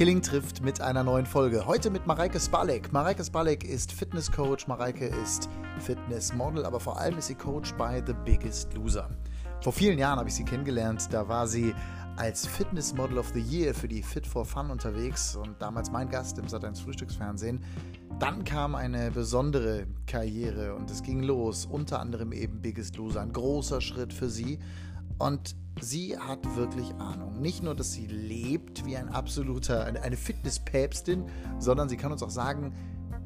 Killing trifft mit einer neuen Folge. Heute mit Mareike Spalek. Mareike Spalek ist Fitnesscoach, Mareike ist Fitnessmodel, aber vor allem ist sie Coach bei The Biggest Loser. Vor vielen Jahren habe ich sie kennengelernt. Da war sie als Fitnessmodel of the Year für die Fit for Fun unterwegs und damals mein Gast im Sat1 Frühstücksfernsehen. Dann kam eine besondere Karriere und es ging los, unter anderem eben Biggest Loser, ein großer Schritt für sie. Und sie hat wirklich Ahnung. Nicht nur, dass sie lebt wie ein absoluter, eine Fitnesspäpstin, sondern sie kann uns auch sagen,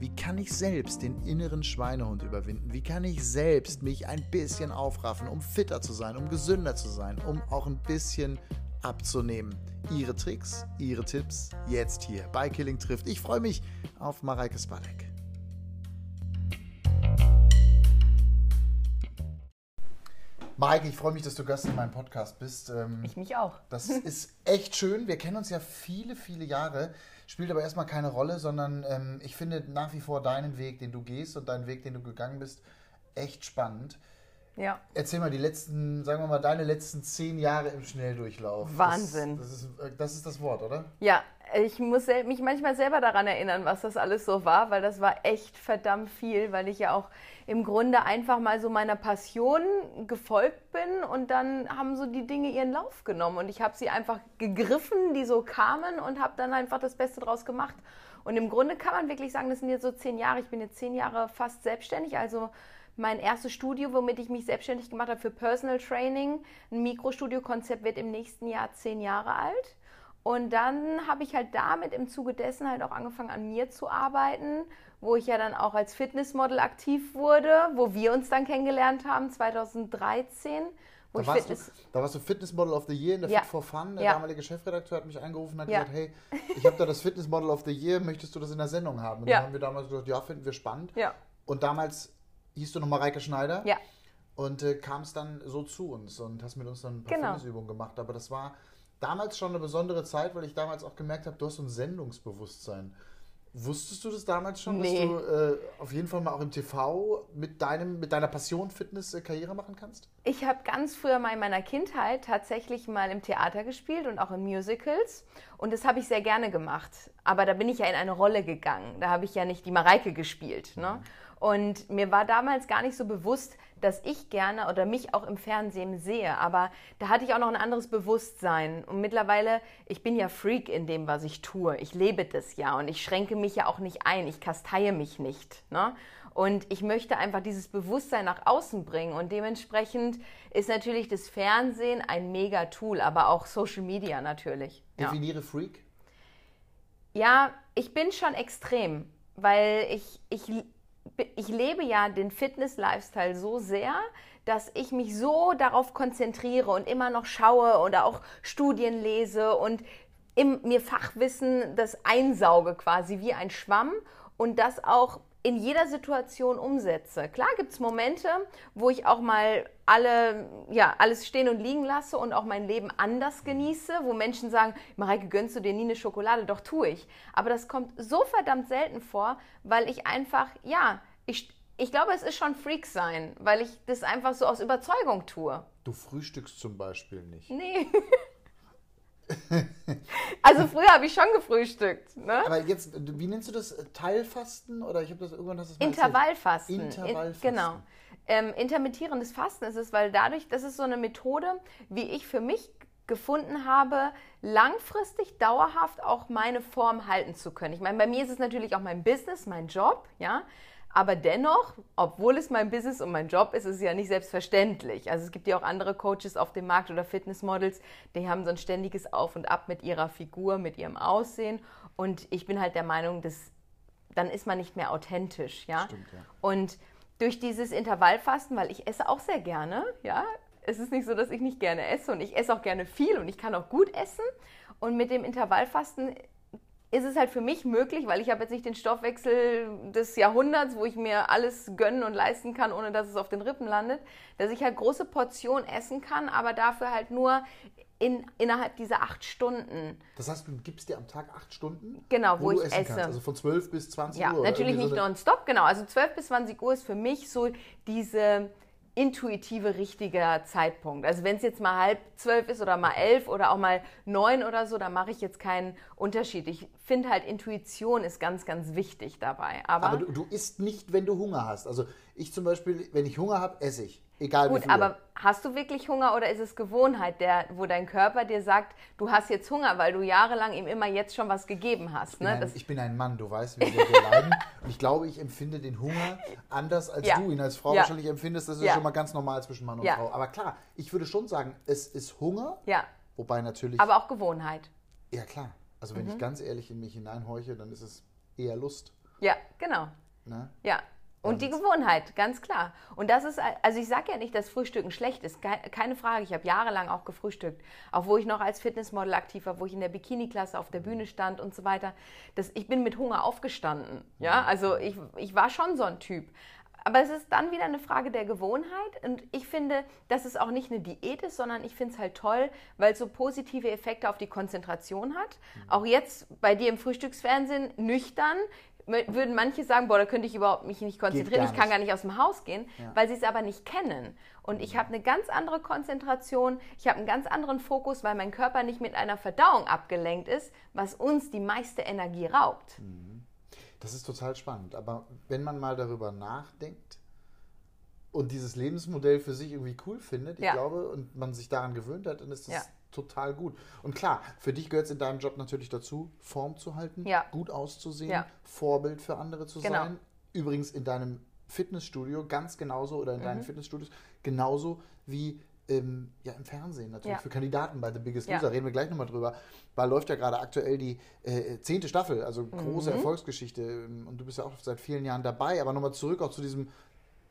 wie kann ich selbst den inneren Schweinehund überwinden? Wie kann ich selbst mich ein bisschen aufraffen, um fitter zu sein, um gesünder zu sein, um auch ein bisschen abzunehmen? Ihre Tricks, ihre Tipps jetzt hier bei Killing trifft. Ich freue mich auf Mareike Spalek. Mareike, ich freue mich, dass du Gast in meinem Podcast bist. Ähm, ich mich auch. Das ist echt schön. Wir kennen uns ja viele, viele Jahre. Spielt aber erstmal keine Rolle, sondern ähm, ich finde nach wie vor deinen Weg, den du gehst und deinen Weg, den du gegangen bist, echt spannend. Ja. Erzähl mal die letzten, sagen wir mal, deine letzten zehn Jahre im Schnelldurchlauf. Wahnsinn. Das, das, ist, äh, das ist das Wort, oder? Ja, ich muss mich manchmal selber daran erinnern, was das alles so war, weil das war echt verdammt viel, weil ich ja auch im Grunde einfach mal so meiner Passion gefolgt bin und dann haben so die Dinge ihren Lauf genommen und ich habe sie einfach gegriffen, die so kamen und habe dann einfach das Beste draus gemacht. Und im Grunde kann man wirklich sagen, das sind jetzt so zehn Jahre. Ich bin jetzt zehn Jahre fast selbstständig, also mein erstes Studio, womit ich mich selbstständig gemacht habe für Personal Training. Ein Mikrostudio-Konzept wird im nächsten Jahr zehn Jahre alt. Und dann habe ich halt damit im Zuge dessen halt auch angefangen an mir zu arbeiten, wo ich ja dann auch als Fitnessmodel aktiv wurde, wo wir uns dann kennengelernt haben 2013. Da warst, du, da warst, du, Fitnessmodel of the Year in der ja. Fit for Fun. Der ja. damalige Chefredakteur hat mich angerufen und hat ja. gesagt, hey, ich habe da das Fitnessmodel of the Year, möchtest du das in der Sendung haben? Und ja. dann haben wir damals gesagt, ja, finden wir spannend. Ja. Und damals hieß du noch Mareike Schneider. Ja. Und äh, kamst dann so zu uns und hast mit uns dann ein paar genau. Fitnessübungen gemacht. Aber das war damals schon eine besondere Zeit, weil ich damals auch gemerkt habe, du hast so ein Sendungsbewusstsein. Wusstest du das damals schon, nee. dass du äh, auf jeden Fall mal auch im TV mit, deinem, mit deiner Passion Fitness äh, Karriere machen kannst? Ich habe ganz früher mal in meiner Kindheit tatsächlich mal im Theater gespielt und auch in Musicals. Und das habe ich sehr gerne gemacht. Aber da bin ich ja in eine Rolle gegangen. Da habe ich ja nicht die Mareike gespielt. Ne? Mhm. Und mir war damals gar nicht so bewusst, dass ich gerne oder mich auch im Fernsehen sehe. Aber da hatte ich auch noch ein anderes Bewusstsein. Und mittlerweile, ich bin ja Freak in dem, was ich tue. Ich lebe das ja und ich schränke mich ja auch nicht ein. Ich kasteie mich nicht. Ne? Und ich möchte einfach dieses Bewusstsein nach außen bringen. Und dementsprechend ist natürlich das Fernsehen ein mega Tool, aber auch Social Media natürlich. Definiere ja. Freak. Ja, ich bin schon extrem, weil ich, ich ich lebe ja den Fitness-Lifestyle so sehr, dass ich mich so darauf konzentriere und immer noch schaue oder auch Studien lese und im, mir Fachwissen das einsauge quasi wie ein Schwamm und das auch in jeder Situation umsetze. Klar gibt es Momente, wo ich auch mal alle, ja, alles stehen und liegen lasse und auch mein Leben anders genieße, wo Menschen sagen, Mareike, gönnst du dir nie eine Schokolade? Doch, tue ich. Aber das kommt so verdammt selten vor, weil ich einfach, ja, ich, ich glaube, es ist schon Freak sein, weil ich das einfach so aus Überzeugung tue. Du frühstückst zum Beispiel nicht. Nee. also früher habe ich schon gefrühstückt. Ne? Aber jetzt, wie nennst du das? Teilfasten oder ich habe das irgendwann das Intervallfasten. Intervallfasten. In, genau. Ähm, intermittierendes Fasten ist es, weil dadurch, das ist so eine Methode, wie ich für mich gefunden habe, langfristig dauerhaft auch meine Form halten zu können. Ich meine, bei mir ist es natürlich auch mein Business, mein Job, ja. Aber dennoch, obwohl es mein Business und mein Job ist, ist es ja nicht selbstverständlich. Also es gibt ja auch andere Coaches auf dem Markt oder Fitnessmodels, die haben so ein ständiges Auf und Ab mit ihrer Figur, mit ihrem Aussehen. Und ich bin halt der Meinung, dass dann ist man nicht mehr authentisch, ja. Stimmt, ja. Und durch dieses Intervallfasten, weil ich esse auch sehr gerne, ja. Es ist nicht so, dass ich nicht gerne esse und ich esse auch gerne viel und ich kann auch gut essen. Und mit dem Intervallfasten ist es halt für mich möglich, weil ich habe jetzt nicht den Stoffwechsel des Jahrhunderts, wo ich mir alles gönnen und leisten kann, ohne dass es auf den Rippen landet, dass ich halt große Portionen essen kann, aber dafür halt nur in, innerhalb dieser acht Stunden. Das heißt, du gibst dir am Tag acht Stunden? Genau, wo, wo ich esse. Kannst. Also von 12 bis 20 ja, Uhr? Ja, natürlich nicht so nonstop, genau. Also 12 bis 20 Uhr ist für mich so diese intuitive, richtiger Zeitpunkt. Also wenn es jetzt mal halb zwölf ist oder mal elf oder auch mal neun oder so, da mache ich jetzt keinen Unterschied. Ich finde halt, Intuition ist ganz, ganz wichtig dabei. Aber, Aber du, du isst nicht, wenn du Hunger hast. Also ich zum Beispiel, wenn ich Hunger habe, esse ich. Egal wie Gut, viel. aber hast du wirklich Hunger oder ist es Gewohnheit, der, wo dein Körper dir sagt, du hast jetzt Hunger, weil du jahrelang ihm immer jetzt schon was gegeben hast? Ich bin, Ne? ein, ich bin ein Mann, du weißt, wie wir, leiden. Und ich glaube, ich empfinde den Hunger anders, als Ja. du ihn als Frau Ja. wahrscheinlich empfindest. Das ist Ja. schon mal ganz normal zwischen Mann und. Frau. Aber klar, ich würde schon sagen, es ist Hunger, ja, wobei natürlich. aber auch Gewohnheit. ja, klar. Also, wenn Mhm. ich ganz ehrlich in mich hineinhorche, dann ist es eher Lust. Ja, genau. Ne? Ja. Und die Gewohnheit, ganz klar. Und das ist, also ich sage ja nicht, dass Frühstücken schlecht ist, Ke- keine Frage. Ich habe jahrelang auch gefrühstückt, auch wo ich noch als Fitnessmodel aktiv war, wo ich in der Bikini-Klasse auf der Bühne stand und so weiter. Das, ich bin mit Hunger aufgestanden. Ja, also ich, ich war schon so ein Typ. Aber es ist dann wieder eine Frage der Gewohnheit. Und ich finde, dass es auch nicht eine Diät ist, sondern ich finde es halt toll, weil es so positive Effekte auf die Konzentration hat. Auch jetzt bei dir im Frühstücksfernsehen nüchtern würden manche sagen, boah, da könnte ich überhaupt mich nicht konzentrieren, ich kann gar nicht aus dem Haus gehen, Ja. weil sie es aber nicht kennen. Und ich habe eine ganz andere Konzentration, ich habe einen ganz anderen Fokus, weil mein Körper nicht mit einer Verdauung abgelenkt ist, was uns die meiste Energie raubt. Das ist total spannend. Aber wenn man mal darüber nachdenkt und dieses Lebensmodell für sich irgendwie cool findet, ich Ja. glaube, und man sich daran gewöhnt hat, dann ist das Ja. Total gut. Und klar, für dich gehört es in deinem Job natürlich dazu, Form zu halten, Ja. gut auszusehen, Ja. Vorbild für andere zu Genau. sein. Übrigens in deinem Fitnessstudio ganz genauso oder in deinen Mhm. Fitnessstudios genauso wie ähm, ja, im Fernsehen natürlich Ja. für Kandidaten bei The Biggest Ja. Loser. Reden wir gleich nochmal drüber. Weil läuft ja gerade aktuell die äh, zehnte Staffel, also große Mhm. Erfolgsgeschichte. ähm, Und du bist ja auch seit vielen Jahren dabei. Aber nochmal zurück auch zu diesem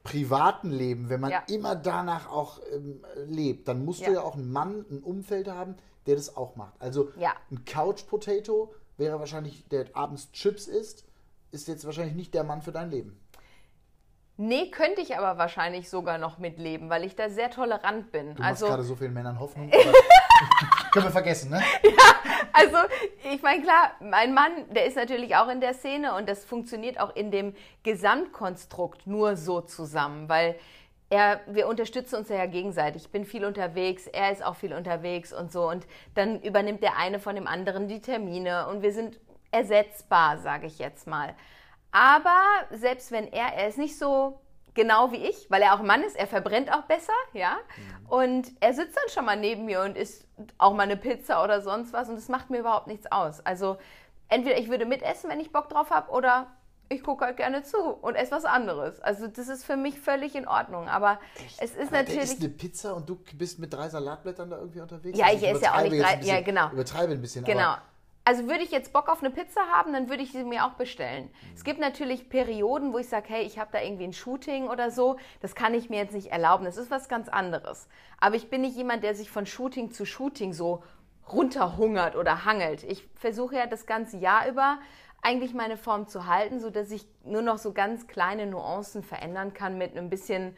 privaten Leben. Wenn man Ja. immer danach auch ähm, lebt, dann musst Ja. du ja auch einen Mann, ein Umfeld haben, der das auch macht. Also Ja. ein Couch Potato wäre wahrscheinlich, der abends Chips isst, ist jetzt wahrscheinlich nicht der Mann für dein Leben. Nee, könnte ich aber wahrscheinlich sogar noch mitleben, weil ich da sehr tolerant bin. Du also, machst gerade so vielen Männern Hoffnung. Können wir vergessen, ne? Also, ich meine, klar, mein Mann, der ist natürlich auch in der Szene und das funktioniert auch in dem Gesamtkonstrukt nur so zusammen, weil er, wir unterstützen uns ja gegenseitig. Ich bin viel unterwegs, er ist auch viel unterwegs und so. Und dann übernimmt der eine von dem anderen die Termine und wir sind ersetzbar, sage ich jetzt mal. Aber selbst wenn er, er ist nicht so genau wie ich, weil er auch Mann ist, er verbrennt auch besser, ja. Und er sitzt dann schon mal neben mir und isst auch mal eine Pizza oder sonst was und das macht mir überhaupt nichts aus. Also entweder ich würde mitessen, wenn ich Bock drauf habe, oder ich gucke halt gerne zu und esse was anderes. Also das ist für mich völlig in Ordnung. Aber es ist Aber Der natürlich. isst eine Pizza und du bist mit drei Salatblättern da irgendwie unterwegs? Ja, Also ich esse ja auch nicht drei- ja, genau. Übertreibe ein bisschen. Genau. Aber Also würde ich jetzt Bock auf eine Pizza haben, dann würde ich sie mir auch bestellen. Es gibt natürlich Perioden, wo ich sage, hey, ich habe da irgendwie ein Shooting oder so. Das kann ich mir jetzt nicht erlauben. Das ist was ganz anderes. Aber ich bin nicht jemand, der sich von Shooting zu Shooting so runterhungert oder hangelt. Ich versuche ja das ganze Jahr über eigentlich meine Form zu halten, sodass ich nur noch so ganz kleine Nuancen verändern kann mit einem bisschen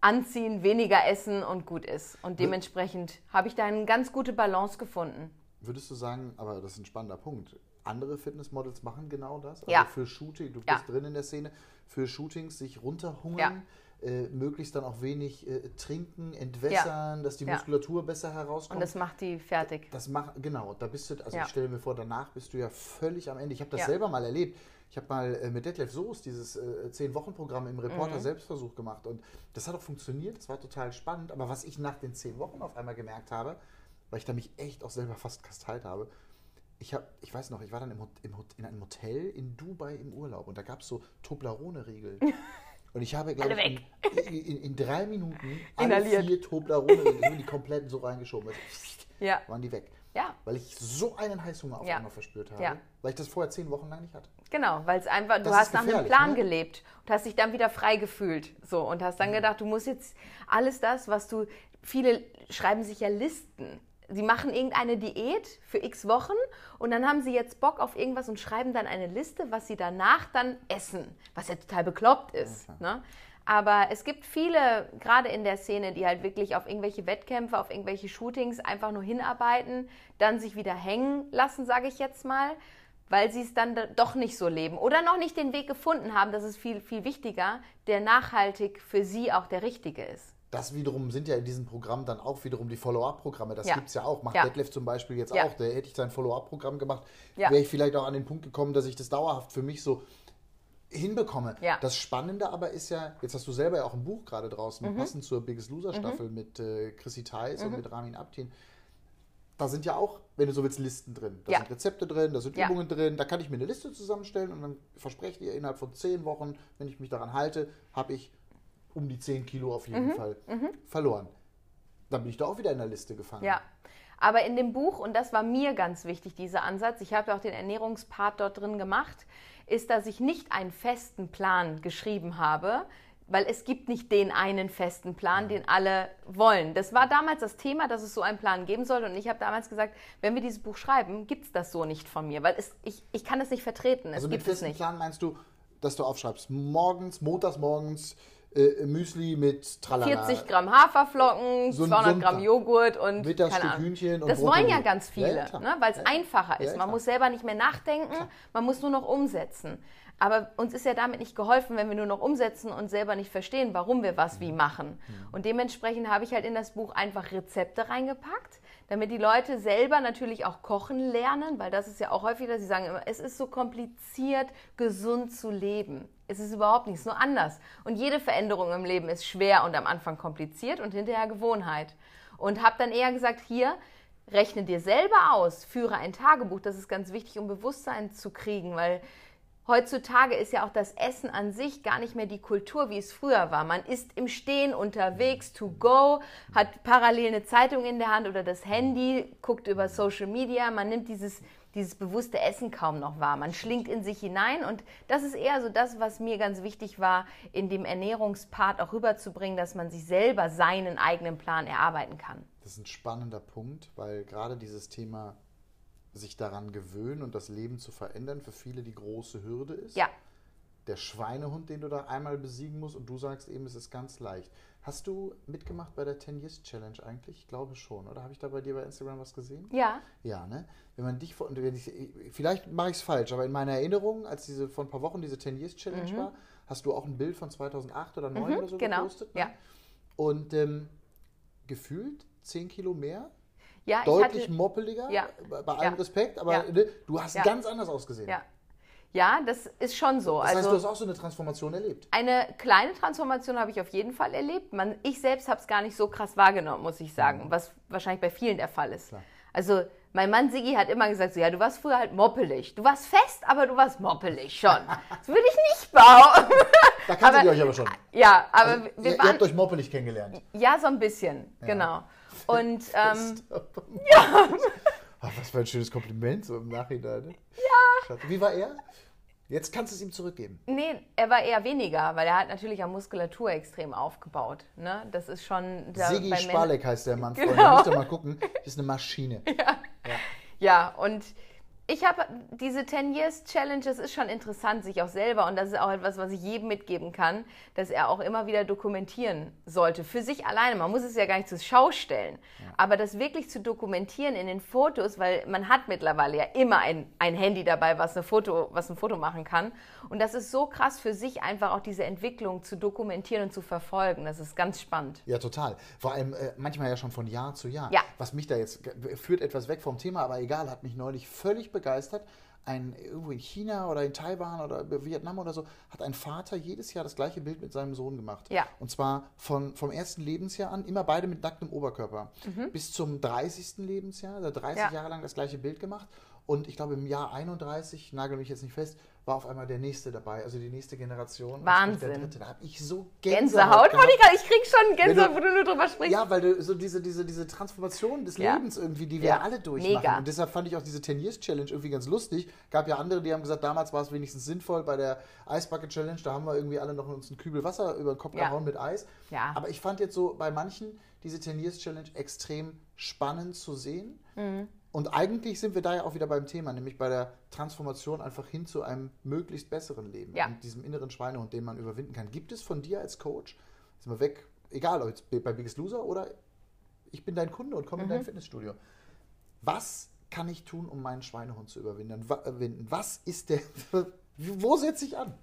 Anziehen, weniger Essen und gut ist. Und dementsprechend habe ich da eine ganz gute Balance gefunden. Würdest du sagen, aber das ist ein spannender Punkt, andere Fitnessmodels machen genau das? Also Ja. für Shooting, du Ja. bist drin in der Szene, für Shootings sich runterhungern, äh, möglichst dann auch wenig äh, trinken, entwässern, dass die Ja. Muskulatur besser herauskommt. Und das macht die fertig. Das macht, genau, da bist du, also Ja. ich stelle mir vor, danach bist du ja völlig am Ende. Ich habe das Ja. selber mal erlebt. Ich habe mal äh, mit Detlef Soos dieses äh, 10-Wochen-Programm im Reporter Mhm. Selbstversuch gemacht und das hat auch funktioniert, das war total spannend. Aber was ich nach den 10 Wochen auf einmal gemerkt habe, weil ich da mich echt auch selber fast kasteilt habe, ich habe, ich weiß noch, ich war dann im, im, in einem Hotel in Dubai im Urlaub und da gab es so Toblerone-Riegel. Und ich habe, glaube ich, in, in, in drei Minuten alle vier Toblerone-Riegel, die kompletten so reingeschoben. Also, Ja. waren die weg. Ja, Weil ich so einen Heißhunger auf Ja. einmal verspürt habe, Ja. weil ich das vorher zehn Wochen lang nicht hatte. genau, weil es einfach, du Das hast nach einem Plan ne? gelebt und hast dich dann wieder frei gefühlt. So, und hast dann gedacht, du musst jetzt alles das, was du, viele schreiben sich ja Listen. Sie machen irgendeine Diät für x Wochen und dann haben sie jetzt Bock auf irgendwas und schreiben dann eine Liste, was sie danach dann essen, was ja total bekloppt ist. Ne? Aber es gibt viele, gerade in der Szene, die halt wirklich auf irgendwelche Wettkämpfe, auf irgendwelche Shootings einfach nur hinarbeiten, dann sich wieder hängen lassen, sage ich jetzt mal, weil sie es dann da- doch nicht so leben oder noch nicht den Weg gefunden haben, das ist viel, viel wichtiger, der nachhaltig für sie auch der richtige ist. Das wiederum sind ja in diesem Programm dann auch wiederum die Follow-up-Programme. Das Ja. gibt es ja auch. Macht Ja. Detlef zum Beispiel jetzt Ja. auch. Der hätte ich sein Follow-up-Programm gemacht, Ja. wäre ich vielleicht auch an den Punkt gekommen, dass ich das dauerhaft für mich so hinbekomme. Ja. Das Spannende aber ist ja, jetzt hast du selber ja auch ein Buch gerade draußen, Mhm. passend zur Biggest Loser Staffel mit äh, Chrissy Theis und mit Ramin Abtin. Da sind ja auch, wenn du so willst, Listen drin. Da sind Rezepte drin, da sind. Übungen drin. Da kann ich mir eine Liste zusammenstellen und dann verspreche ich dir, innerhalb von zehn Wochen, wenn ich mich daran halte, habe ich um die 10 Kilo auf Mhm. jeden Fall verloren. Dann bin ich da auch wieder in der Liste gefangen. Ja. Aber in dem Buch, und das war mir ganz wichtig, dieser Ansatz, ich habe ja auch den Ernährungspart dort drin gemacht, ist, dass ich nicht einen festen Plan geschrieben habe, weil es gibt nicht den einen festen Plan, den alle wollen. Das war damals das Thema, dass es so einen Plan geben sollte. Und ich habe damals gesagt, wenn wir dieses Buch schreiben, gibt es das so nicht von mir, weil es, ich, ich kann es nicht vertreten. Also es mit gibt es festem nicht. Plan meinst du, dass du aufschreibst, morgens, montags morgens äh, Müsli mit Tralala. 40 Gramm Haferflocken, So ein 200 Gramm. Joghurt und Mittagsstück. Hühnchen und Das Brot wollen ja ganz viele, ja, klar. ne, weil es Ja. einfacher ist. Ja, man klar. muss selber nicht mehr nachdenken, man muss nur noch umsetzen. Aber uns ist ja damit nicht geholfen, wenn wir nur noch umsetzen und selber nicht verstehen, warum wir was Mhm. wie machen. Und dementsprechend habe ich halt in das Buch einfach Rezepte reingepackt, damit die Leute selber natürlich auch kochen lernen, weil das ist ja auch häufig, dass sie sagen, es ist so kompliziert, gesund zu leben. Es ist überhaupt nicht, es ist nur anders. Und jede Veränderung im Leben ist schwer und am Anfang kompliziert und hinterher Gewohnheit. Und habe dann eher gesagt, hier, rechne dir selber aus, führe ein Tagebuch. Das ist ganz wichtig, um Bewusstsein zu kriegen, weil heutzutage ist ja auch das Essen an sich gar nicht mehr die Kultur, wie es früher war. Man ist im Stehen unterwegs, to go, hat parallel eine Zeitung in der Hand oder das Handy, guckt über Social Media. Man nimmt dieses, dieses bewusste Essen kaum noch wahr. Man schlingt in sich hinein und das ist eher so das, was mir ganz wichtig war, in dem Ernährungspart auch rüberzubringen, dass man sich selber seinen eigenen Plan erarbeiten kann. Das ist ein spannender Punkt, weil gerade dieses Thema sich daran gewöhnen und das Leben zu verändern für viele die große Hürde ist. Ja. Der Schweinehund, den du da einmal besiegen musst und du sagst eben, es ist ganz leicht. Hast du mitgemacht bei der 10 Years Challenge eigentlich? Ich glaube schon, oder? Habe ich da bei dir bei Instagram was gesehen? Ja, Ja, ne? Wenn man dich ich, vielleicht mache ich es falsch, aber in meiner Erinnerung, als diese vor ein paar Wochen diese 10 Years Challenge war, hast du auch ein Bild von 2008 oder 2009 oder so Mhm. genau. gepostet. Ne? Ja. Und ähm, gefühlt 10 Kilo mehr, ja, ich deutlich hatte, moppeliger, Ja. bei allem Ja. Respekt, aber ne, du hast ganz anders ausgesehen. ja. Ja, das ist schon so. Das heißt, also du hast auch so eine Transformation erlebt. eine kleine Transformation habe ich auf jeden Fall erlebt. Man, ich selbst habe es gar nicht so krass wahrgenommen, muss ich sagen, was wahrscheinlich bei vielen der Fall ist. Mhm. Klar. Also mein Mann Sigi hat immer gesagt, so, ja, du warst früher halt moppelig. Du warst fest, aber du warst moppelig schon. Das würde ich nicht behaupten. Da kanntet ihr euch aber schon. ja, aber Also, wir ihr, ihr waren habt euch moppelig kennengelernt. ja so ein bisschen, genau. Und ähm, Ach, was für ein schönes Kompliment so im Nachhinein. Ne? Ja. Wie war er? Jetzt kannst du es ihm zurückgeben. Nee, er war eher weniger, weil er hat natürlich an Muskulatur extrem aufgebaut. Ne? Das ist schon. Sigi Spalek heißt der Mann, Freunde. Genau. Müsst ihr mal gucken. Das ist eine Maschine. Ja, und ich habe diese 10 Years Challenge, das ist schon interessant, sich auch selber, und das ist auch etwas, was ich jedem mitgeben kann, dass er auch immer wieder dokumentieren sollte. Für sich alleine. Man muss es ja gar nicht zur Schau stellen. Aber das wirklich zu dokumentieren in den Fotos, weil man hat mittlerweile ja immer ein, ein Handy dabei, was, eine Foto, was ein Foto machen kann. Und das ist so krass für sich einfach auch diese Entwicklung zu dokumentieren und zu verfolgen. Das ist ganz spannend. Ja, total. Vor allem äh, manchmal ja schon von Jahr zu Jahr. Ja. Was mich da jetzt führt etwas weg vom Thema, aber egal, hat mich neulich völlig begeistert. Ein, irgendwo in China oder in Taiwan oder Vietnam oder so, hat ein Vater jedes Jahr das gleiche Bild mit seinem Sohn gemacht. Ja. Und zwar von, vom ersten Lebensjahr an, immer beide mit nacktem Oberkörper. Mhm. Bis zum 30. Lebensjahr, also 30 Ja. Jahre lang das gleiche Bild gemacht. Und ich glaube, im Jahr 31, nagel mich jetzt nicht fest, war auf einmal der nächste dabei, also die nächste Generation. Wahnsinn. Der dritte. Da habe ich so Gänsehaut, gehabt. Monika, ich krieg schon Gänsehaut, wo du nur drüber sprichst. Ja, weil du so diese, diese, diese Transformation des Ja. Lebens irgendwie, die wir Ja. alle durchmachen. Mega. Und deshalb fand ich auch diese 10 Years Challenge irgendwie ganz lustig. Gab ja andere, die haben gesagt, damals war es wenigstens sinnvoll bei der Ice Bucket Challenge, da haben wir irgendwie alle noch uns einen Kübel Wasser über den Kopf Ja. gehauen mit Eis. Ja. Aber ich fand jetzt so bei manchen diese 10 Years Challenge extrem spannend zu sehen. Mhm. Und eigentlich sind wir da ja auch wieder beim Thema, nämlich bei der Transformation einfach hin zu einem möglichst besseren Leben Ja. und diesem inneren Schweinehund, den man überwinden kann. Gibt es von dir als Coach, sind wir weg, egal ob jetzt bei Biggest Loser oder ich bin dein Kunde und komme in Mhm. dein Fitnessstudio. Was kann ich tun, um meinen Schweinehund zu überwinden? Überwinden? Was ist der, wo setze ich an?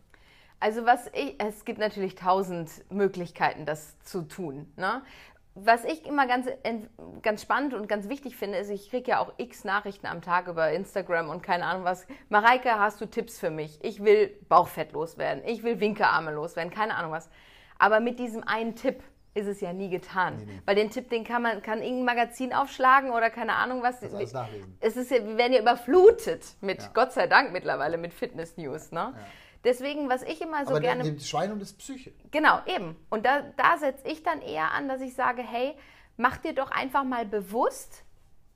Also was ich, es gibt natürlich tausend Möglichkeiten, das zu tun. Ne? Was ich immer ganz, ganz spannend und ganz wichtig finde, ist, ich kriege ja auch x Nachrichten am Tag über Instagram und keine Ahnung was. Mareike, hast du Tipps für mich? Ich will Bauchfett loswerden, ich will Winkearme loswerden, keine Ahnung was. Aber mit diesem einen Tipp, ist es ja nie getan. Nee, nee. Weil den Tipp, den kann man, kann irgendein Magazin aufschlagen oder keine Ahnung was. Das alles nachlesen. Es ist ja, wir werden ja überflutet mit, ja. Gott sei Dank mittlerweile, mit Fitness-News. Ne? Ja. Deswegen, was ich immer so Aber gerne. Das Schwein und das Psyche. Genau, eben. Und da, da setze ich dann eher an, dass ich sage, hey, mach dir doch einfach mal bewusst,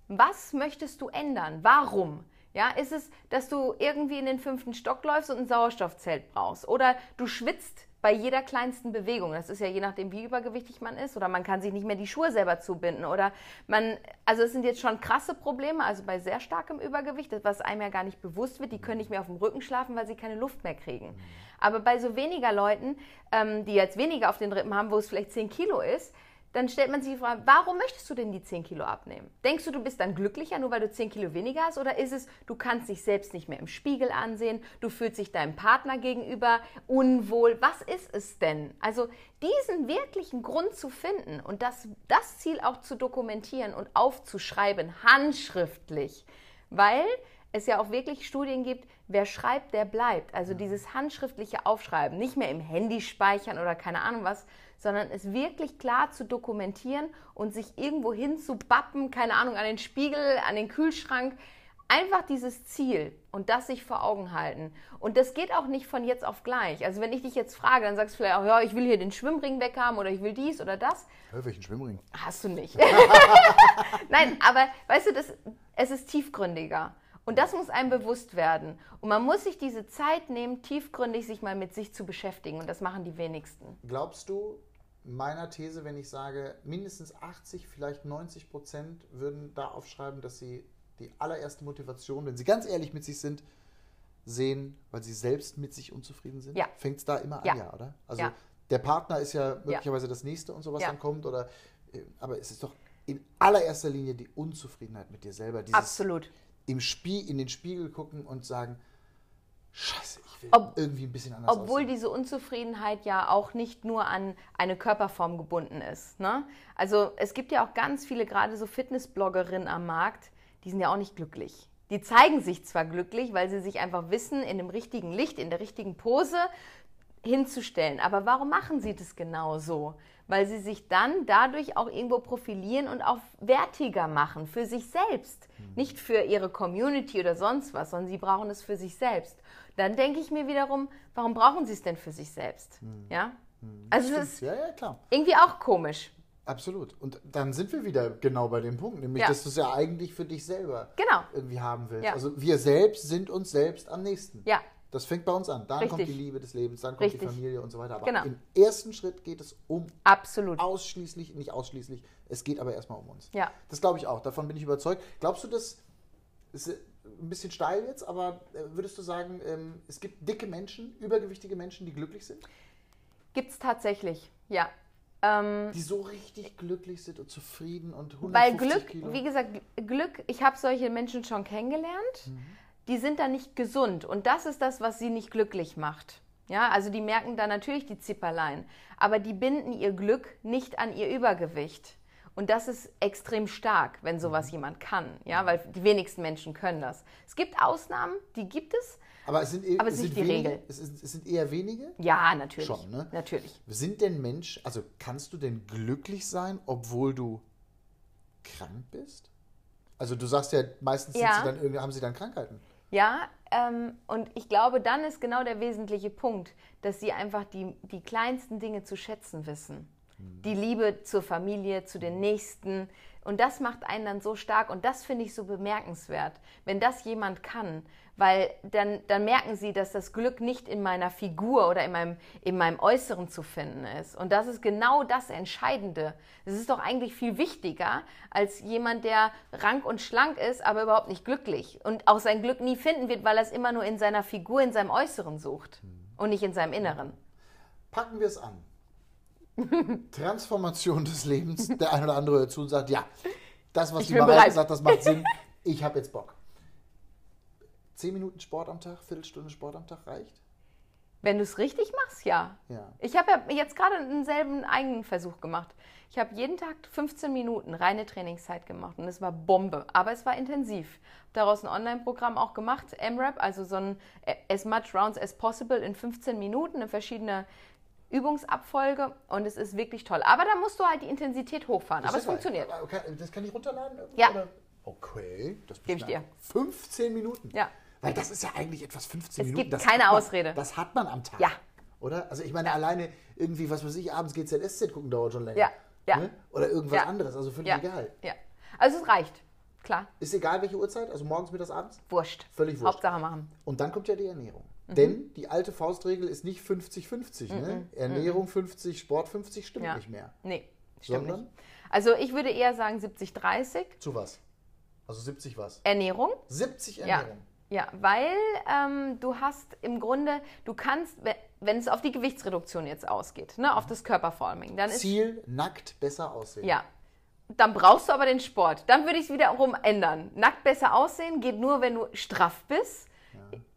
was möchtest du ändern? Warum? Ja, ist es, dass du irgendwie in den fünften Stock läufst und ein Sauerstoffzelt brauchst? Oder du schwitzt bei jeder kleinsten Bewegung. Das ist ja je nachdem, wie übergewichtig man ist. Oder man kann sich nicht mehr die Schuhe selber zubinden. Oder man, also es sind jetzt schon krasse Probleme, also bei sehr starkem Übergewicht, was einem ja gar nicht bewusst wird. Die können nicht mehr auf dem Rücken schlafen, weil sie keine Luft mehr kriegen. Mhm. Aber bei so weniger Leuten, ähm, die jetzt weniger auf den Rippen haben, wo es vielleicht 10 Kilo ist, dann stellt man sich die Frage, warum möchtest du denn die 10 Kilo abnehmen? Denkst du, du bist dann glücklicher, nur weil du 10 Kilo weniger hast? Oder ist es, du kannst dich selbst nicht mehr im Spiegel ansehen, du fühlst dich deinem Partner gegenüber unwohl? Was ist es denn? Also diesen wirklichen Grund zu finden und das, das Ziel auch zu dokumentieren und aufzuschreiben, handschriftlich, weil es ja auch wirklich Studien gibt, wer schreibt, der bleibt. Also dieses handschriftliche Aufschreiben, nicht mehr im Handy speichern oder keine Ahnung was, sondern es wirklich klar zu dokumentieren und sich irgendwo hin zu bappen, keine Ahnung, an den Spiegel, an den Kühlschrank. Einfach dieses Ziel und das sich vor Augen halten. Und das geht auch nicht von jetzt auf gleich. Also wenn ich dich jetzt frage, dann sagst du vielleicht auch, ja, ich will hier den Schwimmring weghaben oder ich will dies oder das. Hör, welchen Schwimmring? Hast du nicht. Nein, aber weißt du, das, es ist tiefgründiger. Und das muss einem bewusst werden. Und man muss sich diese Zeit nehmen, tiefgründig sich mal mit sich zu beschäftigen. Und das machen die wenigsten. Glaubst du, meiner These, wenn ich sage, mindestens 80, vielleicht 90 Prozent würden da aufschreiben, dass sie die allererste Motivation, wenn sie ganz ehrlich mit sich sind, sehen, weil sie selbst mit sich unzufrieden sind? Ja. Fängt es da immer an, ja, oder? Also ja. der Partner ist ja möglicherweise das nächste und sowas dann kommt, oder äh, aber es ist doch in allererster Linie die Unzufriedenheit mit dir selber. Dieses Absolut. Im Spiel, in den Spiegel gucken und sagen, Scheiße, ich will Ob, irgendwie ein bisschen anders Obwohl aussehen. diese Unzufriedenheit ja auch nicht nur an eine Körperform gebunden ist. Ne? Also es gibt ja auch ganz viele, gerade so Fitnessbloggerinnen am Markt, die sind ja auch nicht glücklich. Die zeigen sich zwar glücklich, weil sie sich einfach wissen, in dem richtigen Licht, in der richtigen Pose hinzustellen. Aber warum machen sie das genau so? Weil sie sich dann dadurch auch irgendwo profilieren und auch wertiger machen für sich selbst. Mhm. Nicht für ihre Community oder sonst was, sondern sie brauchen es für sich selbst. Dann denke ich mir wiederum, warum brauchen sie es denn für sich selbst? Mhm. Ja? Mhm. Also das ist ja, ja, irgendwie auch komisch. Absolut. Und dann sind wir wieder genau bei dem Punkt, nämlich, ja. dass du es ja eigentlich für dich selber genau. irgendwie haben willst. Also wir selbst sind uns selbst am nächsten. Ja. Das fängt bei uns an. Dann Richtig. kommt die Liebe des Lebens, dann kommt Richtig. die Familie und so weiter. Aber genau. im ersten Schritt geht es um Absolut. ausschließlich, nicht ausschließlich, es geht aber erstmal um uns. Ja. Das glaube ich auch, davon bin ich überzeugt. Glaubst du, das ist ein bisschen steil jetzt, aber äh, würdest du sagen, ähm, es gibt dicke Menschen, übergewichtige Menschen, die glücklich sind? Gibt es tatsächlich, ja. Ähm, die so richtig glücklich sind und zufrieden und 150 Weil Glück, Kilo. wie gesagt, Glück, ich habe solche Menschen schon kennengelernt. Mhm die sind da nicht gesund. Und das ist das, was sie nicht glücklich macht. Ja, also die merken da natürlich die Zipperlein, aber die binden ihr Glück nicht an ihr Übergewicht. Und das ist extrem stark, wenn sowas mhm. jemand kann, ja, weil die wenigsten Menschen können das. Es gibt Ausnahmen, die gibt es, aber es sind, aber es ist nicht die wenige, Regel. Es, ist, es, sind eher wenige? Ja, natürlich. Schon, ne? Natürlich. Sind denn Mensch, also kannst du denn glücklich sein, obwohl du krank bist? Also du sagst ja, meistens ja. Sie dann, haben sie dann Krankheiten. Ja, ähm, und ich glaube, dann ist genau der wesentliche Punkt, dass sie einfach die, die kleinsten Dinge zu schätzen wissen. Mhm. Die Liebe zur Familie, zu den Nächsten. Und das macht einen dann so stark und das finde ich so bemerkenswert, wenn das jemand kann, weil dann, dann merken sie, dass das Glück nicht in meiner Figur oder in meinem, in meinem Äußeren zu finden ist. Und das ist genau das Entscheidende. Es ist doch eigentlich viel wichtiger als jemand, der rank und schlank ist, aber überhaupt nicht glücklich und auch sein Glück nie finden wird, weil er es immer nur in seiner Figur, in seinem Äußeren sucht und nicht in seinem Inneren. Packen wir es an. Transformation des Lebens. Der eine oder andere hört zu und sagt, ja, das, was ich die Mareike sagt, das macht Sinn. Ich habe jetzt Bock. 10 Minuten Sport am Tag, Viertelstunde Sport am Tag reicht? Wenn du es richtig machst, ja. Ja. Ich habe ja jetzt gerade denselben eigenen Versuch gemacht. Ich habe jeden Tag 15 Minuten reine Trainingszeit gemacht und es war Bombe, aber es war intensiv. Daraus ein Online-Programm auch gemacht, MRAP, also so ein äh, as much rounds as possible in 15 Minuten, eine verschiedene Übungsabfolge und es ist wirklich toll. Aber da musst du halt die Intensität hochfahren, aber es funktioniert. Aber kann- Das kann ich runterladen? Ja. Oder? Okay, das Geb ich dir. 15 Minuten. Ja. Weil das ist ja eigentlich etwas 15 Es Minuten. gibt das keine man, Ausrede. Das hat man am Tag. Ja. Oder? Also ich meine, alleine irgendwie, was weiß ich, abends GZSZ gucken dauert schon länger. Ja. Ja. Ne? Oder irgendwas Ja. anderes, also völlig Ja. egal. ja. Also es reicht, klar, Ist egal, welche Uhrzeit, also morgens, mittags, abends. wurscht. Völlig wurscht. Hauptsache machen. Und dann kommt ja die Ernährung. Mhm. Denn die alte Faustregel ist nicht 50-50. Ne? Ernährung 50, Sport 50 stimmt Ja. nicht mehr. Nee, stimmt Sondern? nicht. Also ich würde eher sagen 70-30 Zu was? Also 70 was? Ernährung. 70 Ja, Ernährung. ja weil ähm, du hast im Grunde, du kannst, we- wenn es auf die Gewichtsreduktion jetzt ausgeht, ne, auf das Körperforming, dann ist Ziel, nackt besser aussehen. ja, dann brauchst du aber den Sport. Dann würde ich es wiederum ändern. Nackt besser aussehen geht nur, wenn du straff bist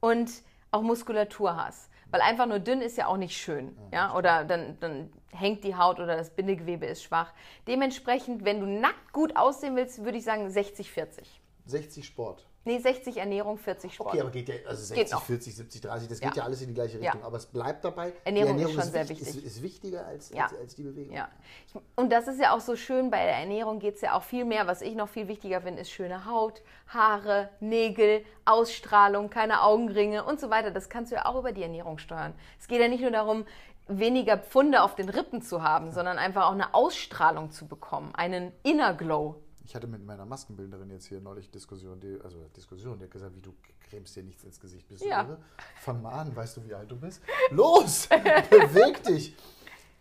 und auch Muskulatur hast. Weil einfach nur dünn ist ja auch nicht schön. Ja, oder dann, dann hängt die Haut oder das Bindegewebe ist schwach. Dementsprechend, wenn du nackt gut aussehen willst, würde ich sagen 60-40. 60 Sport. Nee, 60 Ernährung, 40 Sport. Okay, aber geht ja, also Geht 60, noch. 40, 70, 30, das Ja. geht ja alles in die gleiche Ja. Richtung. Aber es bleibt dabei, Ernährung die ist schon sehr wichtig- wichtig. Ist, ist wichtiger als, Ja. als, als die Bewegung. Ja. Ich- Und das ist ja auch so schön, bei der Ernährung geht es ja auch viel mehr. Was ich noch viel wichtiger finde, ist schöne Haut, Haare, Nägel, Ausstrahlung, keine Augenringe und so weiter. Das kannst du ja auch über die Ernährung steuern. Es geht ja nicht nur darum, weniger Pfunde auf den Rippen zu haben, sondern einfach auch eine Ausstrahlung zu bekommen, einen Inner Glow. Ich hatte mit meiner Maskenbildnerin jetzt hier neulich Diskussion, die, also Diskussion, die hat gesagt, wie du cremst dir nichts ins Gesicht, bist du Ja. irre? Fang mal an, weißt du, wie alt du bist? Los, beweg dich.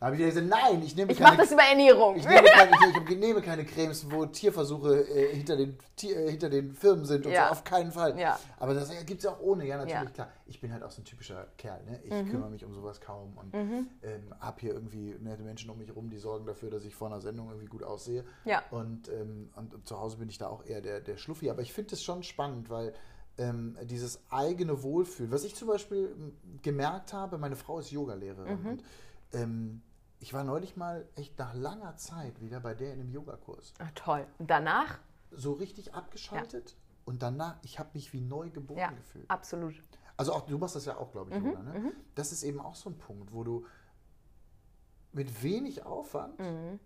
Da habe ich gesagt, nein, ich nehme Ich keine, mache das über Ernährung. ich nehme keine, ich, ich nehme keine Cremes, wo Tierversuche äh, hinter, den, Tier, äh, hinter den Firmen sind und Ja. so, auf keinen Fall. Ja. Aber das gibt es ja auch ohne, ja, natürlich, Ja. Mhm. klar. Ich bin halt auch so ein typischer Kerl, ne? Ich kümmere mich um sowas kaum und ähm, habe hier irgendwie nette Menschen um mich rum, die sorgen dafür, dass ich vor einer Sendung irgendwie gut aussehe. Ja. Und, ähm, und, und zu Hause bin ich da auch eher der, der Schluffi. Aber ich finde es schon spannend, weil ähm, dieses eigene Wohlfühlen, was ich zum Beispiel m, gemerkt habe, meine Frau ist Yogalehrerin Mhm. und ähm, ich war neulich mal echt nach langer Zeit wieder bei der in einem Yogakurs. Ach, toll. Und danach? So richtig abgeschaltet und danach, ich habe mich wie neu geboren Ja, gefühlt. absolut. Also auch, du machst das ja auch, glaube ich, Mhm, Yoga, ne? Das ist eben auch so ein Punkt, wo du mit wenig Aufwand Mhm.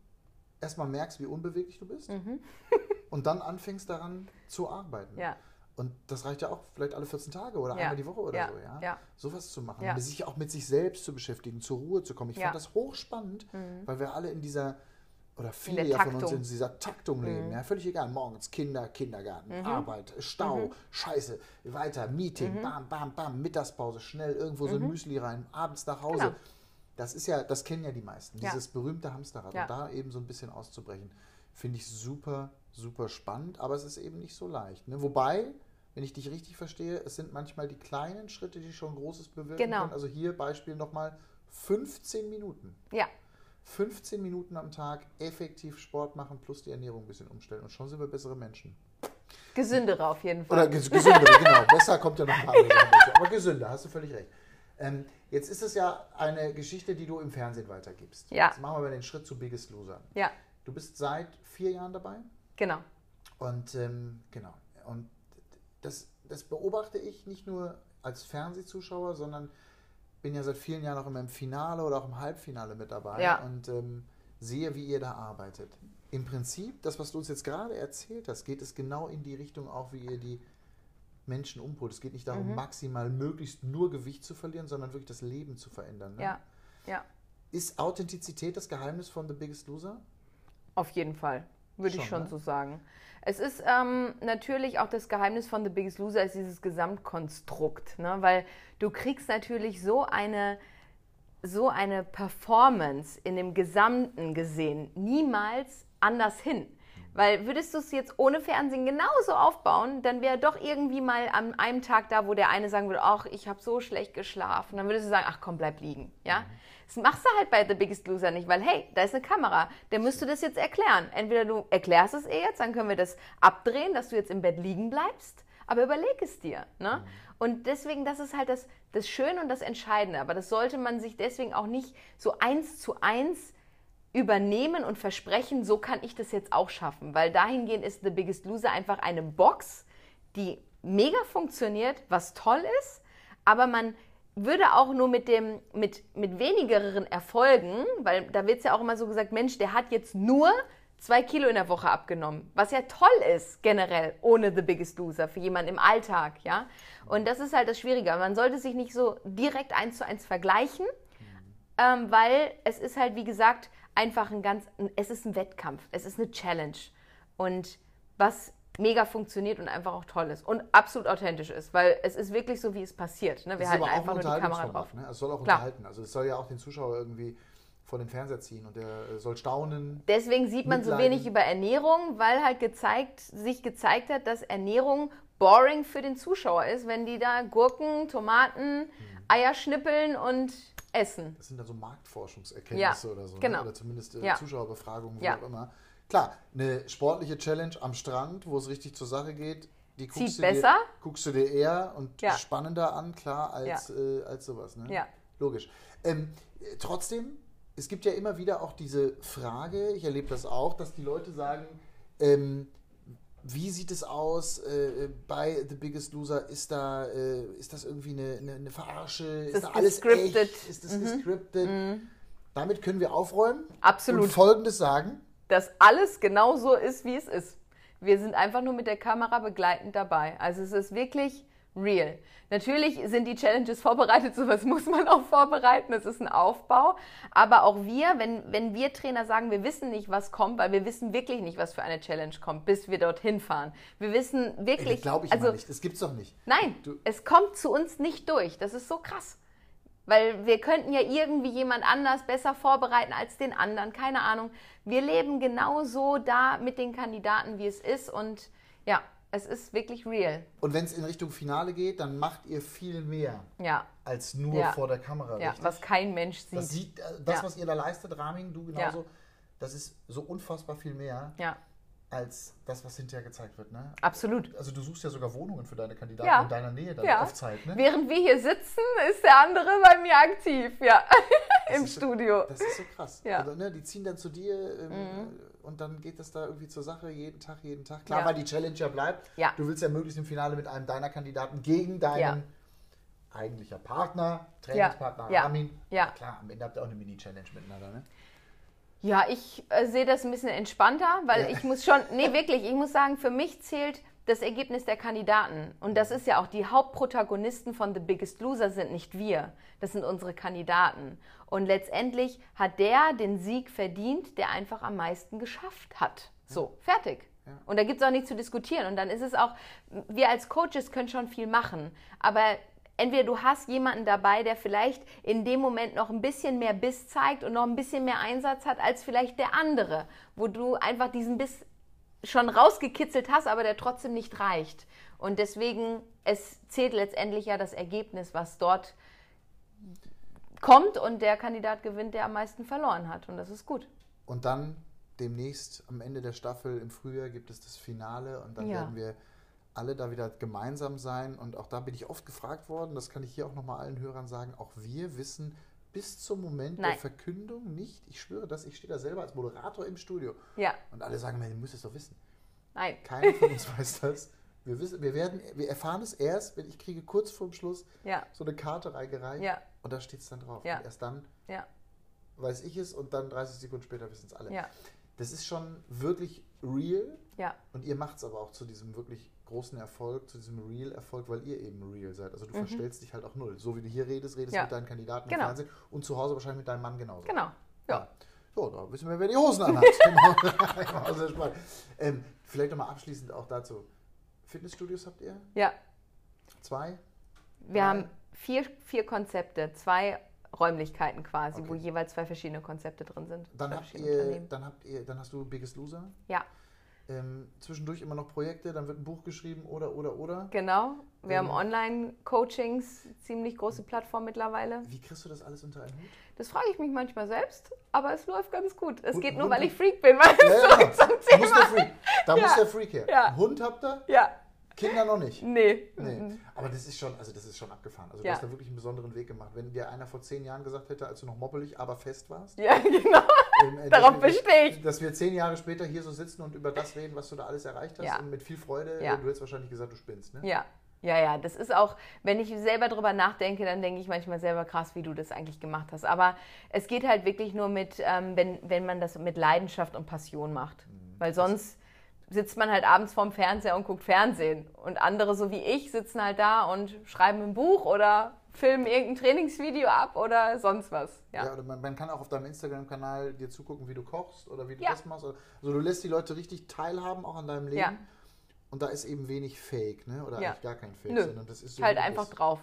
erstmal merkst, wie unbeweglich du bist und dann anfängst daran zu arbeiten. Ja. Und das reicht ja auch vielleicht alle 14 Tage oder Ja. einmal die Woche oder Ja. so, ja? Ja. Sowas zu machen, sich auch mit sich selbst zu beschäftigen, zur Ruhe zu kommen. Ich fand das hochspannend, weil wir alle in dieser, oder viele ja von uns in dieser Taktung leben. Ja, völlig egal. Morgens Kinder, Kindergarten, Arbeit, Stau, Scheiße, weiter, Meeting, bam, bam, bam, Mittagspause, schnell irgendwo so ein Müsli rein, abends nach Hause. Genau. Das ist ja, das kennen ja die meisten, dieses berühmte Hamsterrad. Und da eben so ein bisschen auszubrechen, finde ich super, super spannend, aber es ist eben nicht so leicht. Ne? Wobei, wenn ich dich richtig verstehe, es sind manchmal die kleinen Schritte, die schon Großes bewirken Genau. können. Also hier Beispiel nochmal 15 Minuten. Ja. 15 Minuten am Tag effektiv Sport machen plus die Ernährung ein bisschen umstellen und schon sind wir bessere Menschen. Gesündere auf jeden Fall. Oder ges gesündere, genau. Besser kommt ja noch ein paar andere Sachen dazu. Aber gesünder, hast du völlig recht. Ähm, jetzt ist es ja eine Geschichte, die du im Fernsehen weitergibst. Ja. Jetzt machen wir mal den Schritt zu Biggest Loser. Ja, Du bist seit vier Jahren dabei genau. und ähm, genau. Und das, das beobachte ich nicht nur als Fernsehzuschauer, sondern bin ja seit vielen Jahren auch immer im Finale oder auch im Halbfinale mit dabei Ja. und ähm, sehe, wie ihr da arbeitet. Im Prinzip, das, was du uns jetzt gerade erzählt hast, geht es genau in die Richtung auch, wie ihr die Menschen umpolt. Es geht nicht Mhm. darum, maximal möglichst nur Gewicht zu verlieren, sondern wirklich das Leben zu verändern. Ne? Ja, ja. Ist Authentizität das Geheimnis von The Biggest Loser? Auf jeden Fall, würde ich Schon, ne? so sagen. Es ist ähm, natürlich auch das Geheimnis von The Biggest Loser, ist dieses Gesamtkonstrukt, ne? weil du kriegst natürlich so eine, so eine Performance in dem Gesamten gesehen niemals anders hin. Weil würdest du es jetzt ohne Fernsehen genauso aufbauen, dann wäre doch irgendwie mal an einem Tag da, wo der eine sagen würde, ach, ich habe so schlecht geschlafen. Dann würdest du sagen, ach komm, bleib liegen. Ja? Das machst du halt bei The Biggest Loser nicht, weil hey, da ist eine Kamera, der müsste das jetzt erklären. Entweder du erklärst es eh jetzt, dann können wir das abdrehen, dass du jetzt im Bett liegen bleibst. aber überleg es dir. Ne? Und deswegen, das ist halt das, das Schöne und das Entscheidende. Aber das sollte man sich deswegen auch nicht so eins zu eins übernehmen und versprechen, so kann ich das jetzt auch schaffen. Weil dahingehend ist The Biggest Loser einfach eine Box, die mega funktioniert, was toll ist, aber man würde auch nur mit dem mit mit wenigeren Erfolgen, weil da wird es ja auch immer so gesagt, Mensch, der hat jetzt nur zwei Kilo in der Woche abgenommen, was ja toll ist generell ohne The Biggest Loser für jemanden im Alltag, ja. Und das ist halt das Schwierige. Man sollte sich nicht so direkt eins zu eins vergleichen, ähm, weil es ist halt wie gesagt einfach ein ganz, es ist ein Wettkampf, es ist eine Challenge und was mega funktioniert und einfach auch toll ist und absolut authentisch ist, weil es ist wirklich so, wie es passiert. Ne? Wir Das halten aber auch einfach ein nur die Kamera drauf. Ne? Es soll auch Klar. unterhalten. Also es soll ja auch den Zuschauer irgendwie vor den Fernseher ziehen und der äh, soll staunen. Deswegen sieht man so Mitleiden. wenig über Ernährung, weil halt gezeigt, sich gezeigt hat, dass Ernährung boring für den Zuschauer ist, wenn die da Gurken, Tomaten, Hm. Eier schnippeln und essen. Das sind dann so Marktforschungserkenntnisse Ja, oder so. Ne? genau. Oder zumindest äh, Ja. Zuschauerbefragungen, wie Ja. auch immer. Klar, eine sportliche Challenge am Strand, wo es richtig zur Sache geht, die Zieht guckst, du besser. Dir, guckst du dir eher und Ja. spannender an, klar, als, äh, als sowas. Ne? Ja. Logisch. Ähm, äh, trotzdem, es gibt ja immer wieder auch diese Frage, ich erlebe das auch, dass die Leute sagen, ähm, wie sieht es aus äh, bei The Biggest Loser? Ist da äh, ist das irgendwie eine, eine, eine Verarsche? Ist, das da alles gescriptet? echt? Ist das gescriptet? Damit können wir aufräumen Absolut. und Folgendes sagen. Dass alles genau so ist, wie es ist. Wir sind einfach nur mit der Kamera begleitend dabei. Also es ist wirklich real. Natürlich sind die Challenges vorbereitet, sowas muss man auch vorbereiten, es ist ein Aufbau. Aber auch wir, wenn, wenn wir Trainer sagen, wir wissen nicht, was kommt, weil wir wissen wirklich nicht, was für eine Challenge kommt, bis wir dorthin fahren. Wir wissen wirklich, das glaube ich also mal nicht. Das gibt's doch nicht. Nein, Du- es kommt zu uns nicht durch. Das ist so krass. Weil wir könnten ja irgendwie jemand anders besser vorbereiten als den anderen. Keine Ahnung. Wir leben genauso da mit den Kandidaten, wie es ist. Und ja, es ist wirklich real. Und wenn es in Richtung Finale geht, dann macht ihr viel mehr Ja, als nur Ja. vor der Kamera. ja richtig? was kein Mensch sieht. das sieht, äh, das, Ja. was ihr da leistet, Ramin, du genauso, das ist so unfassbar viel mehr ja, als das, was hinterher gezeigt wird. Ne? absolut. Also du suchst ja sogar Wohnungen für deine Kandidaten Ja. in deiner Nähe dann Ja. auf Zeit. Ne? Während wir hier sitzen, ist der andere bei mir aktiv. Ja, im so- Studio. Das ist so krass. Ja. Also, ne, die ziehen dann zu dir ähm, und dann geht das da irgendwie zur Sache, jeden Tag, jeden Tag. Klar, Ja. weil die Challenge ja bleibt. Ja. Du willst ja möglichst im Finale mit einem deiner Kandidaten gegen deinen eigentlicher Partner, Trainingspartner Ja. Armin. Ja. Klar, am Ende habt ihr auch eine Mini-Challenge miteinander, ne? Ja, ich äh, sehe das ein bisschen entspannter, weil Ja. ich muss schon, nee, wirklich, ich muss sagen, für mich zählt das Ergebnis der Kandidaten. Und das ist ja auch, die Hauptprotagonisten von The Biggest Loser sind nicht wir, das sind unsere Kandidaten. Und letztendlich hat der den Sieg verdient, der einfach am meisten geschafft hat. So, fertig. Und da gibt es auch nichts zu diskutieren. Und dann ist es auch, wir als Coaches können schon viel machen, aber entweder du hast jemanden dabei, der vielleicht in dem Moment noch ein bisschen mehr Biss zeigt und noch ein bisschen mehr Einsatz hat als vielleicht der andere, wo du einfach diesen Biss schon rausgekitzelt hast, aber der trotzdem nicht reicht. Und deswegen, es zählt letztendlich ja das Ergebnis, was dort kommt und der Kandidat gewinnt, der am meisten verloren hat. Und das ist gut. Und dann demnächst am Ende der Staffel im Frühjahr gibt es das Finale und dann Ja. werden wir alle da wieder gemeinsam sein. Und auch da bin ich oft gefragt worden, das kann ich hier auch nochmal allen Hörern sagen, auch wir wissen bis zum Moment der Nein. Verkündung nicht, ich schwöre das, ich stehe da selber als Moderator im Studio Ja, und alle sagen mir, ihr müsst es doch wissen. nein. Keiner von uns weiß das. Wir, wissen, wir, werden, wir erfahren es erst, wenn ich kriege kurz vorm Schluss Ja, so eine Karte reingereicht Ja. und da steht es dann drauf. Ja. Und erst dann ja, weiß ich es und dann 30 Sekunden später wissen es alle. ja, Das ist schon wirklich real ja. und ihr macht es aber auch zu diesem wirklich großen Erfolg, zu diesem Real-Erfolg, weil ihr eben real seid. Also du verstellst dich halt auch null. So wie du hier redest, redest Mhm. Ja. mit deinen Kandidaten Genau. im Fernsehen und zu Hause wahrscheinlich mit deinem Mann genauso. Genau. Ja. So, da wissen wir, wer die Hosen anhat. Genau. Ähm, vielleicht nochmal abschließend auch dazu. Fitnessstudios habt ihr? Ja. Zwei? Wir Drei? haben vier, vier Konzepte, zwei Räumlichkeiten quasi, wo Okay. jeweils zwei verschiedene Konzepte drin sind. Dann habt ihr, dann habt ihr, dann hast du Biggest Loser. Ja, Ähm, zwischendurch immer noch Projekte, dann wird ein Buch geschrieben oder oder oder. genau. Wir Ähm. haben Online-Coachings, ziemlich große Plattform mittlerweile. Wie kriegst du das alles unter einen Hut? Das frage ich mich manchmal selbst, aber es läuft ganz gut. Es Hund- geht nur, Hund- weil ich Freak bin. Weil Ja, ja, zurück genau. zum Da muss Thema. der Freak, da Ja. muss der Freak her. Ja. Hund habt ihr? Ja, Kinder noch nicht. Nee. Nee. Aber das ist schon, also das ist schon abgefahren. Also Ja. du hast da wirklich einen besonderen Weg gemacht. Wenn dir einer vor zehn Jahren gesagt hätte, als du noch moppelig, aber fest warst, Ja, genau. Ähm, Darauf dass wir- bestehe ich. Dass wir zehn Jahre später hier so sitzen und über das reden, was du da alles erreicht hast Ja. und mit viel Freude, Ja. du hättest wahrscheinlich gesagt, du spinnst, ne? Ja. Ja, ja, das ist auch, wenn ich selber drüber nachdenke, dann denke ich manchmal selber krass, wie du das eigentlich gemacht hast. Aber es geht halt wirklich nur mit, ähm, wenn, wenn man das mit Leidenschaft und Passion macht. Weil sonst sitzt man halt abends vorm Fernseher und guckt Fernsehen. Und andere, so wie ich, sitzen halt da und schreiben ein Buch oder filmen irgendein Trainingsvideo ab oder sonst was. Ja, Ja, oder man, man kann auch auf deinem Instagram-Kanal dir zugucken, wie du kochst oder wie du Ja. das machst. Also du lässt die Leute richtig teilhaben auch an deinem Leben. Ja. Und da ist eben wenig Fake, ne? Oder eigentlich gar kein Fake, Nö. sondern das ist so. halt einfach drauf.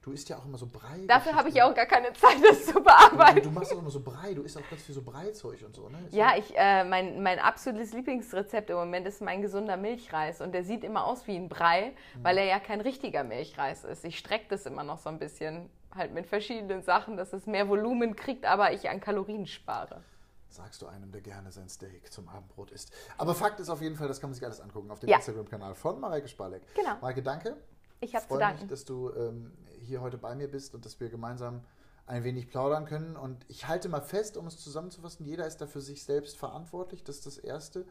Du isst ja auch immer so Brei. Dafür habe ich ja auch gar keine Zeit, das zu bearbeiten. Du machst auch immer so Brei, du isst auch ganz viel so Breizeug und so, ne? Ist Ja, so- ich, äh, mein, mein absolutes Lieblingsrezept im Moment ist mein gesunder Milchreis. Und der sieht immer aus wie ein Brei, weil er ja kein richtiger Milchreis ist. Ich strecke das immer noch so ein bisschen, halt mit verschiedenen Sachen, dass es mehr Volumen kriegt, aber ich an Kalorien spare. Sagst du einem, der gerne sein Steak zum Abendbrot isst. Aber Fakt ist auf jeden Fall, das kann man sich alles angucken auf dem Ja. Instagram-Kanal von Mareike Spalek. Genau. Mareike, danke. Ich habe zu freue danken. mich, dass du ähm, hier heute bei mir bist und dass wir gemeinsam ein wenig plaudern können. Und ich halte mal fest, um es zusammenzufassen, jeder ist da für sich selbst verantwortlich. Das ist das Erste.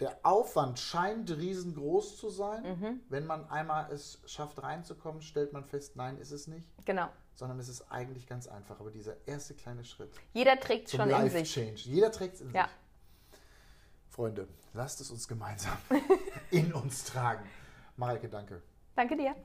Der Aufwand scheint riesengroß zu sein. Mhm. Wenn man einmal es schafft, reinzukommen, stellt man fest, nein, ist es nicht. Genau. Sondern es ist eigentlich ganz einfach. Aber dieser erste kleine Schritt Jeder trägt zum schon in Life sich. Change. Jeder trägt es in Ja. sich. Freunde, lasst es uns gemeinsam in uns tragen. Mareike, danke. Danke dir.